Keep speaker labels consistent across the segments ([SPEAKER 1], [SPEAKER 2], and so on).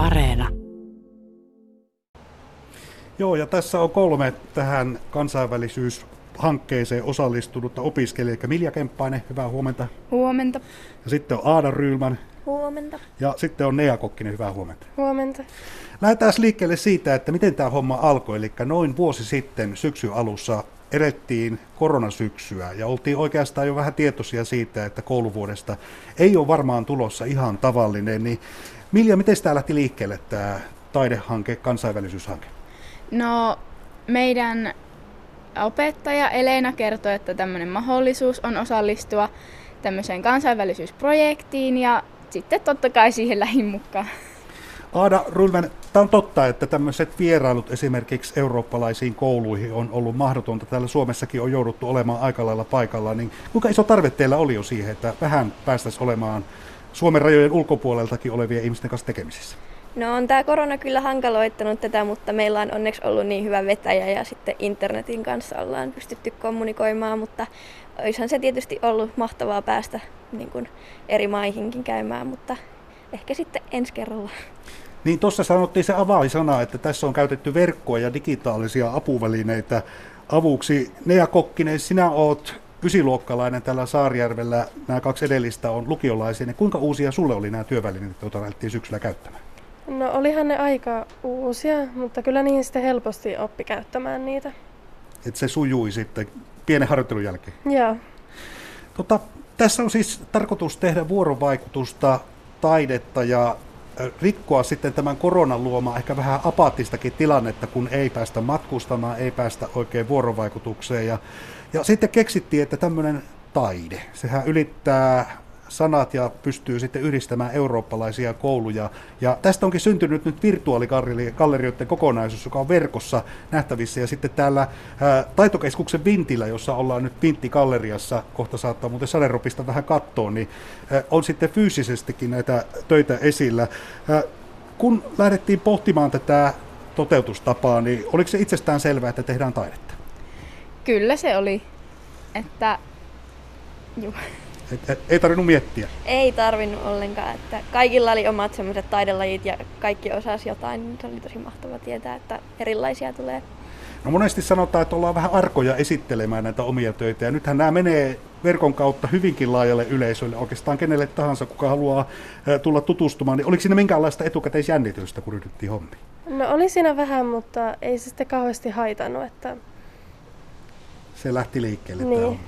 [SPEAKER 1] Areena.
[SPEAKER 2] Joo, ja tässä on kolme tähän kansainvälisyyshankkeeseen osallistunutta opiskelijaa. Eli Milja Kemppainen, hyvää huomenta.
[SPEAKER 3] Huomenta.
[SPEAKER 2] Ja sitten on Aada Ryylman.
[SPEAKER 4] Huomenta.
[SPEAKER 2] Ja sitten on Nea Kokkinen, hyvää huomenta.
[SPEAKER 4] Huomenta.
[SPEAKER 2] Lähdetään liikkeelle siitä, että miten tämä homma alkoi. Eli noin vuosi sitten syksyn alussa elettiin koronasyksyä ja oltiin oikeastaan jo vähän tietoisia siitä, että kouluvuodesta ei ole varmaan tulossa ihan tavallinen. Niin Milja, miten tämä lähti liikkeelle tämä taidehanke, kansainvälisyyshanke?
[SPEAKER 3] No, meidän opettaja Elena kertoi, että tämmöinen mahdollisuus on osallistua tämmöiseen kansainvälisyysprojektiin ja sitten totta kai siihen lähin mukaan.
[SPEAKER 2] Aada Rylvän, tämä on totta, että tämmöiset vierailut esimerkiksi eurooppalaisiin kouluihin on ollut mahdotonta. Täällä Suomessakin on jouduttu olemaan aika lailla paikalla. Niin kuinka iso tarve teillä oli jo siihen, että vähän päästäisiin olemaan Suomen rajojen ulkopuoleltakin olevien ihmisten kanssa tekemisissä?
[SPEAKER 4] No on tämä korona kyllä hankaloittanut tätä, mutta meillä on onneksi ollut niin hyvä vetäjä ja sitten internetin kanssa ollaan pystytty kommunikoimaan, mutta olisihan se tietysti ollut mahtavaa päästä niin kuin eri maihinkin käymään, mutta ehkä sitten ensi kerralla.
[SPEAKER 2] Niin tuossa sanottiin se avainsana, että tässä on käytetty verkkoa ja digitaalisia apuvälineitä avuksi. Nea Kokkinen, sinä oot ysiluokkalainen tällä Saarijärvellä, nämä kaksi edellistä on lukiolaisia, niin kuinka uusia sulle oli nämä työvälineet, joita lähdettiin syksyllä käyttämään?
[SPEAKER 5] No olihan ne aika uusia, mutta kyllä niihin sitten helposti oppi käyttämään niitä.
[SPEAKER 2] Että se sujui sitten pienen harjoittelun jälkeen?
[SPEAKER 5] Joo.
[SPEAKER 2] Tota, tässä on siis tarkoitus tehdä vuorovaikutusta, taidetta ja rikkoa sitten tämän koronan luomaan ehkä vähän apaattistakin tilannetta, kun ei päästä matkustamaan, ei päästä oikein vuorovaikutukseen. Ja, ja sitten keksittiin, että tämmöinen taide, sehän ylittää sanat ja pystyy sitten yhdistämään eurooppalaisia kouluja. Ja tästä onkin syntynyt nyt virtuaaligallerioiden kokonaisuus, joka on verkossa nähtävissä. Ja sitten täällä ää, Taitokeskuksen Vintillä, jossa ollaan nyt Vintti-galleriassa, kohta saattaa muuten Saderopista vähän katsoa, niin ää, on sitten fyysisestikin näitä töitä esillä. Ää, kun lähdettiin pohtimaan tätä toteutustapaa, niin oliko se itsestään selvää, että tehdään taidetta?
[SPEAKER 3] Kyllä se oli. Että, juu.
[SPEAKER 2] Et, et, ei tarvinnut miettiä.
[SPEAKER 4] Ei tarvinnut ollenkaan. Että kaikilla oli omat semmoiset taidelajit ja kaikki osasi jotain. Se oli tosi mahtava tietää, että erilaisia tulee.
[SPEAKER 2] No monesti sanotaan, että ollaan vähän arkoja esittelemään näitä omia töitä. Ja nythän nämä menee verkon kautta hyvinkin laajalle yleisölle, oikeastaan kenelle tahansa, kuka haluaa tulla tutustumaan. Niin oliko siinä minkäänlaista etukäteisjännitystä, kun ryhdyttiin hommiin?
[SPEAKER 5] No oli siinä vähän, mutta ei se sitten kauheasti haitannut. Että...
[SPEAKER 2] Se lähti liikkeelle
[SPEAKER 5] niin.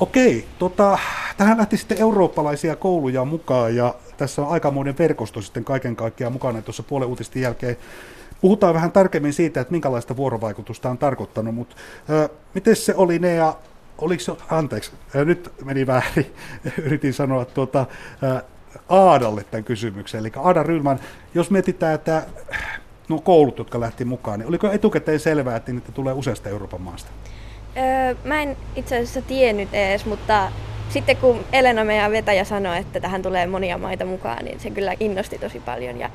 [SPEAKER 2] Okei, tota, tähän lähti sitten eurooppalaisia kouluja mukaan ja tässä on aikamoinen verkosto sitten kaiken kaikkiaan mukana tuossa puolen uutisten jälkeen. Puhutaan vähän tarkemmin siitä, että minkälaista vuorovaikutusta on tarkoittanut, mutta äh, miten se oli ne ja oliko se, anteeksi, äh, nyt meni väärin, yritin sanoa tuota, äh, Aadalle tämän kysymyksen. Eli Aada Rylman, jos mietitään, että no koulut, jotka lähti mukaan, niin oliko etukäteen selvää, että niitä tulee useasta Euroopan maasta?
[SPEAKER 4] Öö, mä en itse asiassa tiennyt edes, mutta sitten kun Elena meidän vetäjä sanoi, että tähän tulee monia maita mukaan, niin se kyllä innosti tosi paljon ja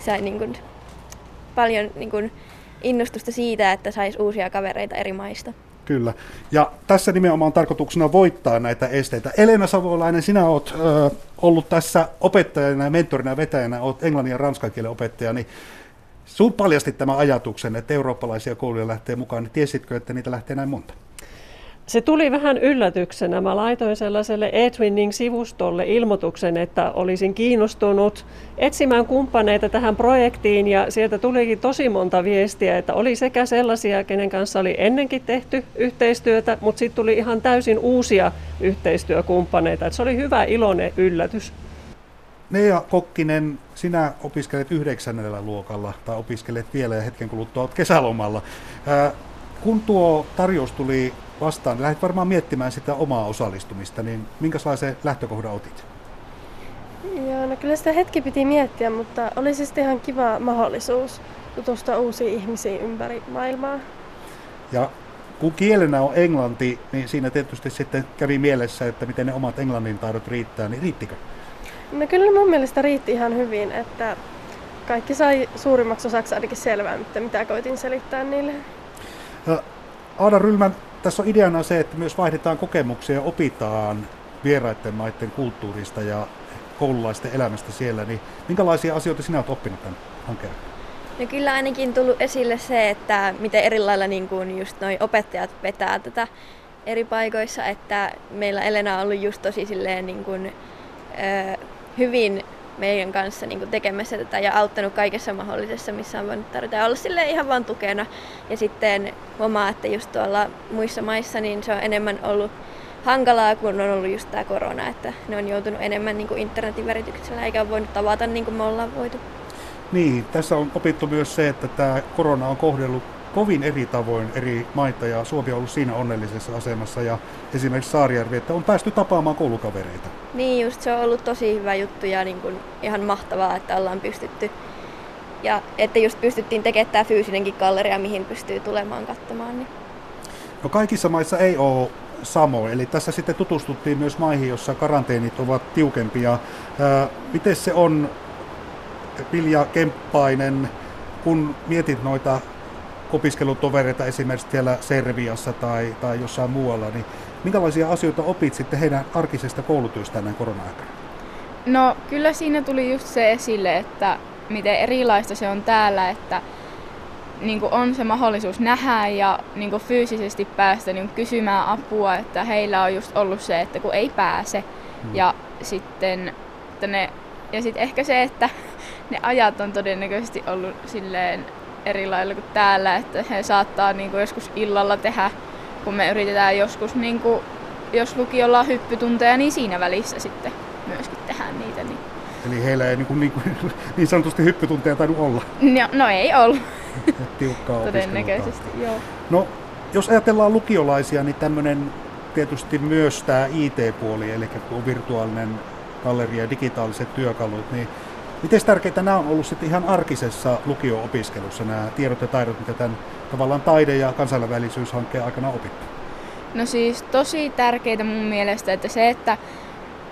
[SPEAKER 4] sai niin kuin, paljon niin kuin, innostusta siitä, että saisi uusia kavereita eri maista.
[SPEAKER 2] Kyllä. Ja tässä nimenomaan tarkoituksena voittaa näitä esteitä. Elena Savolainen, sinä olet ö, ollut tässä opettajana ja mentorina ja vetäjänä, olet englannin ja ranskan kielen opettaja, niin sun paljasti tämän ajatuksen, että eurooppalaisia kouluja lähtee mukaan, niin tiesitkö, että niitä lähtee näin monta?
[SPEAKER 6] Se tuli vähän yllätyksenä. Mä laitoin sellaiselle eTwinning-sivustolle ilmoituksen, että olisin kiinnostunut etsimään kumppaneita tähän projektiin ja sieltä tulikin tosi monta viestiä, että oli sekä sellaisia, kenen kanssa oli ennenkin tehty yhteistyötä, mutta sitten tuli ihan täysin uusia yhteistyökumppaneita. Että se oli hyvä iloinen yllätys.
[SPEAKER 2] Nea Kokkinen, sinä opiskelet yhdeksännellä luokalla tai opiskelet vielä ja hetken kuluttua olet kesälomalla. Kun tuo tarjous tuli vastaan, niin lähdit varmaan miettimään sitä omaa osallistumista, niin minkälaisen lähtökohdan otit?
[SPEAKER 5] Joo, no kyllä sitä hetki piti miettiä, mutta oli siis ihan kiva mahdollisuus tutustua uusiin ihmisiin ympäri maailmaa.
[SPEAKER 2] Ja kun kielenä on englanti, niin siinä tietysti sitten kävi mielessä, että miten ne omat englannin taidot riittää, niin riittikö?
[SPEAKER 5] No kyllä mun mielestä riitti ihan hyvin, että kaikki sai suurimmaksi osaksi ainakin selvää, mitä koitin selittää niille.
[SPEAKER 2] Aada Rylmän, tässä on ideana se, että myös vaihdetaan kokemuksia ja opitaan vieraiden maiden kulttuurista ja koululaisten elämästä siellä, niin minkälaisia asioita sinä olet oppinut tämän hankkeen?
[SPEAKER 4] No kyllä ainakin tullut esille se, että miten eri lailla niin kuin just noi opettajat vetää tätä eri paikoissa, että meillä Elena on ollut just tosi silleen niin kuin, ö, hyvin meidän kanssa niin tekemässä tätä ja auttanut kaikessa mahdollisessa, missä on voinut tarvita olla sille ihan vaan tukena. Ja sitten huomaa, että just tuolla muissa maissa niin se on enemmän ollut hankalaa, kun on ollut just tämä korona, että ne on joutunut enemmän niin internetin värityksellä eikä ole voinut tavata niin kuin me ollaan voitu.
[SPEAKER 2] Niin, tässä on opittu myös se, että tämä korona on kohdellut kovin eri tavoin eri maita ja Suomi on ollut siinä onnellisessa asemassa ja esimerkiksi Saarijärvi, että on päästy tapaamaan koulukavereita.
[SPEAKER 4] Niin just, se on ollut tosi hyvä juttu ja niin kuin ihan mahtavaa, että ollaan pystytty ja että just pystyttiin tekemään tämä fyysinenkin galleria, mihin pystyy tulemaan katsomaan. Niin.
[SPEAKER 2] No kaikissa maissa ei ole samoin, eli tässä sitten tutustuttiin myös maihin, jossa karanteenit ovat tiukempia. Ää, miten se on, Vilja Kemppainen, kun mietit noita opiskelutovereita esimerkiksi siellä Serviassa tai, tai jossain muualla, niin minkälaisia asioita opit sitten heidän arkisesta koulutyöstään näin korona-aikana?
[SPEAKER 3] No kyllä siinä tuli just se esille, että miten erilaista se on täällä, että niin kuin on se mahdollisuus nähdä ja niin kuin fyysisesti päästä niin kuin kysymään apua, että heillä on just ollut se, että kun ei pääse. Hmm. Ja sitten että ne, ja sitten ehkä se, että ne ajat on todennäköisesti ollut silleen eri lailla kuin täällä, että he saattaa niin kuin joskus illalla tehdä, kun me yritetään joskus, niin kuin, jos lukiolla on hyppytunteja, niin siinä välissä sitten myöskin tehdä niitä. Niin.
[SPEAKER 2] Eli heillä ei niin, kuin, niin, kuin, niin sanotusti hyppytunteja tainnut olla?
[SPEAKER 3] No, no ei ollut.
[SPEAKER 2] Tiukkaa
[SPEAKER 3] Todennäköisesti, joo.
[SPEAKER 2] No, jos ajatellaan lukiolaisia, niin tämmöinen tietysti myös tämä IT-puoli, eli kun on virtuaalinen galleria ja digitaaliset työkalut, niin Miten tärkeitä nämä on ollut sitten ihan arkisessa lukio-opiskelussa, nämä tiedot ja taidot, mitä tämän tavallaan taide- ja kansainvälisyyshankkeen aikana opittu?
[SPEAKER 3] No siis tosi tärkeitä mun mielestä, että se, että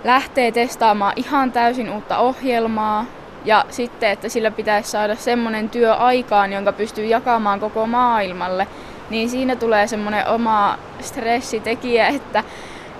[SPEAKER 3] lähtee testaamaan ihan täysin uutta ohjelmaa ja sitten, että sillä pitäisi saada semmoinen työ aikaan, jonka pystyy jakamaan koko maailmalle, niin siinä tulee semmoinen oma stressitekijä, että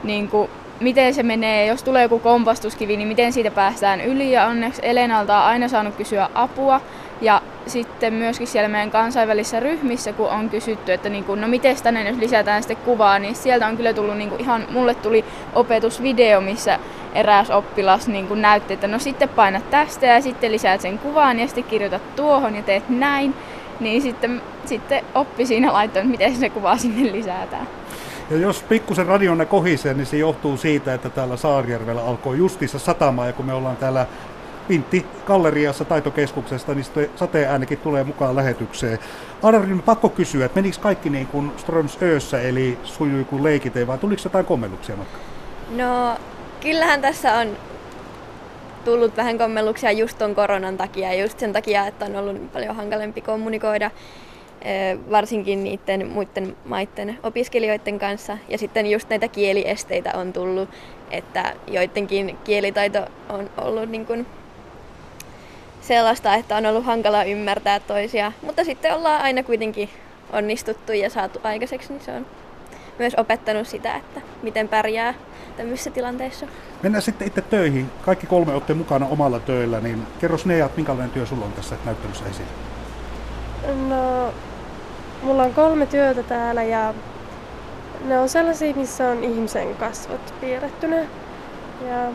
[SPEAKER 3] niin kuin miten se menee, jos tulee joku kompastuskivi, niin miten siitä päästään yli. Ja onneksi Elenalta on aina saanut kysyä apua. Ja sitten myöskin siellä meidän kansainvälisissä ryhmissä, kun on kysytty, että niin kuin, no miten tänne jos lisätään sitten kuvaa, niin sieltä on kyllä tullut niin kuin ihan, mulle tuli opetusvideo, missä eräs oppilas niin kuin näytti, että no sitten painat tästä ja sitten lisäät sen kuvaan ja sitten kirjoitat tuohon ja teet näin. Niin sitten, sitten oppi siinä laittaa, miten se kuva sinne lisätään.
[SPEAKER 2] Ja jos pikkusen radionne kohisee, niin se johtuu siitä, että täällä Saarijärvellä alkoi justiinsa satamaan, ja kun me ollaan täällä Pintti Galleriassa taitokeskuksesta, niin sateen äänikin tulee mukaan lähetykseen. Adarin pakko kysyä, että menikö kaikki niin kuin Ströms Öössä, eli sujui kuin leikite, vai tuliko jotain kommelluksia matka?
[SPEAKER 4] No, kyllähän tässä on tullut vähän kommelluksia just ton koronan takia, just sen takia, että on ollut paljon hankalempi kommunikoida varsinkin niiden muiden maiden opiskelijoiden kanssa. Ja sitten just näitä kieliesteitä on tullut, että joidenkin kielitaito on ollut niin kuin sellaista, että on ollut hankala ymmärtää toisia. Mutta sitten ollaan aina kuitenkin onnistuttu ja saatu aikaiseksi, niin se on myös opettanut sitä, että miten pärjää tämmöisissä tilanteissa.
[SPEAKER 2] Mennään sitten itse töihin. Kaikki kolme olette mukana omalla töillä, niin kerros Neat, minkälainen työ sulla on tässä näyttelyssä esillä?
[SPEAKER 5] No, Mulla on kolme työtä täällä ja ne on sellaisia, missä on ihmisen kasvot piirrettynä. Ja...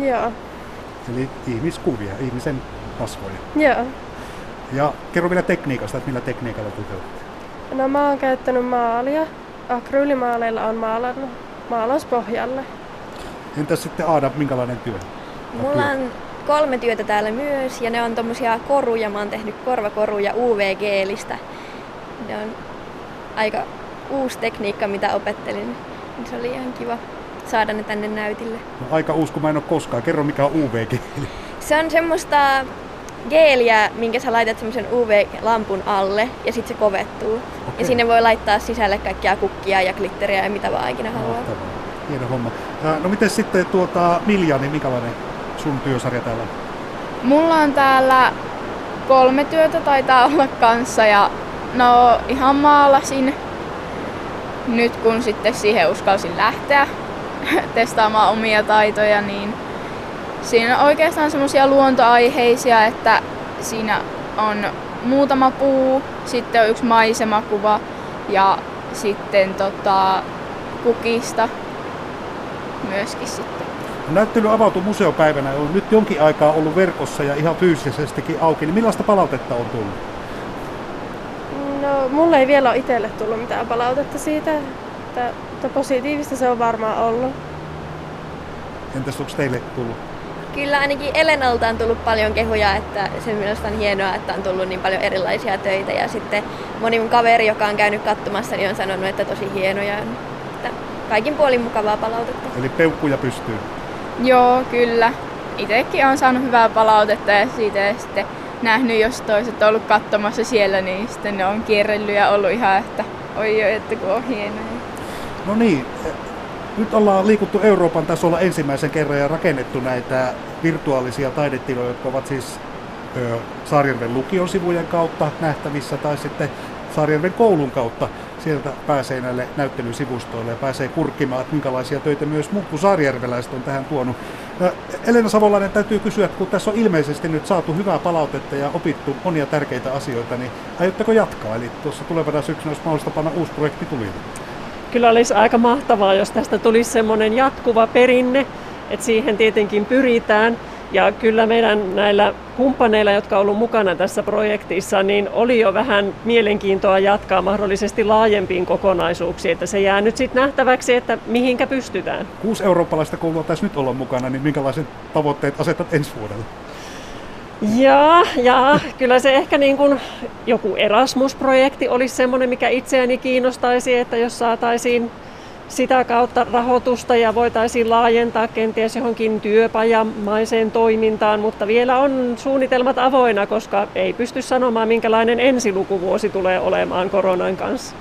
[SPEAKER 5] Joo.
[SPEAKER 2] Eli ihmiskuvia, ihmisen kasvoja.
[SPEAKER 5] Joo.
[SPEAKER 2] Ja kerro vielä tekniikasta, että millä tekniikalla toteutat?
[SPEAKER 5] No mä oon käyttänyt maalia. Akryylimaaleilla on maalannut maalauspohjalle.
[SPEAKER 2] Entäs sitten Aada, minkälainen työ?
[SPEAKER 4] Mulla on kolme työtä täällä myös ja ne on tommosia koruja. Mä oon tehnyt korvakoruja UV-geelistä. Ne on aika uusi tekniikka, mitä opettelin. Se oli ihan kiva saada ne tänne näytille.
[SPEAKER 2] No, aika uusi, kun mä en ole koskaan. Kerro, mikä on UV-geeli.
[SPEAKER 4] Se on semmoista geeliä, minkä sä laitat semmoisen UV-lampun alle ja sitten se kovettuu. Okay. Ja sinne voi laittaa sisälle kaikkia kukkia ja glitteriä ja mitä vaan ikinä haluaa.
[SPEAKER 2] Hieno homma. No miten sitten tuota Milja, niin minkälainen sun työsarja täällä?
[SPEAKER 3] Mulla on täällä kolme työtä taitaa olla kanssa ja no ihan maalasin nyt kun sitten siihen uskalsin lähteä. testaamaan omia taitoja, niin siinä on oikeastaan semmoisia luontoaiheisia, että siinä on muutama puu, sitten on yksi maisemakuva ja sitten tota, kukista myöskin sitten.
[SPEAKER 2] Näyttely avautui museopäivänä on nyt jonkin aikaa ollut verkossa ja ihan fyysisestikin auki, niin millaista palautetta on tullut?
[SPEAKER 5] No, mulle ei vielä ole itselle tullut mitään palautetta siitä, että, että positiivista se on varmaan ollut.
[SPEAKER 2] Entäs onko teille tullut?
[SPEAKER 4] Kyllä ainakin Elenalta on tullut paljon kehuja, että se minusta on hienoa, että on tullut niin paljon erilaisia töitä. Ja sitten moni mun kaveri, joka on käynyt katsomassa, niin on sanonut, että tosi hienoja. Että kaikin puolin mukavaa palautetta.
[SPEAKER 2] Eli peukkuja pystyy.
[SPEAKER 3] Joo, kyllä. Itsekin on saanut hyvää palautetta ja siitä ja sitten nähnyt, jos toiset on ollut katsomassa siellä, niin sitten ne on kierrellyt ja ollut ihan, että oi oi, että kun on hienoja.
[SPEAKER 2] No niin, nyt ollaan liikuttu Euroopan tasolla ensimmäisen kerran ja rakennettu näitä virtuaalisia taidetiloja, jotka ovat siis ö, Saarijärven lukion sivujen kautta nähtävissä tai sitten Saarijärven koulun kautta. Sieltä pääsee näille näyttelysivustoille ja pääsee kurkkimaan, että minkälaisia töitä myös muut saarijärveläiset on tähän tuonut. Elena Savolainen täytyy kysyä, kun tässä on ilmeisesti nyt saatu hyvää palautetta ja opittu monia tärkeitä asioita, niin aiotteko jatkaa? Eli tuossa tulevana syksynä olisi mahdollista panna uusi projekti tuli.
[SPEAKER 6] Kyllä olisi aika mahtavaa, jos tästä tulisi semmoinen jatkuva perinne, että siihen tietenkin pyritään. Ja kyllä meidän näillä kumppaneilla, jotka ovat olleet mukana tässä projektissa, niin oli jo vähän mielenkiintoa jatkaa mahdollisesti laajempiin kokonaisuuksiin, että se jää nyt sitten nähtäväksi, että mihinkä pystytään.
[SPEAKER 2] Kuusi eurooppalaista koulua tässä nyt olla mukana, niin minkälaiset tavoitteet asetat ensi vuodelle?
[SPEAKER 6] Ja, ja kyllä se ehkä niin kuin joku Erasmus-projekti olisi semmoinen, mikä itseäni kiinnostaisi, että jos saataisiin sitä kautta rahoitusta ja voitaisiin laajentaa kenties johonkin työpajamaiseen toimintaan, mutta vielä on suunnitelmat avoina, koska ei pysty sanomaan, minkälainen ensilukuvuosi tulee olemaan koronan kanssa.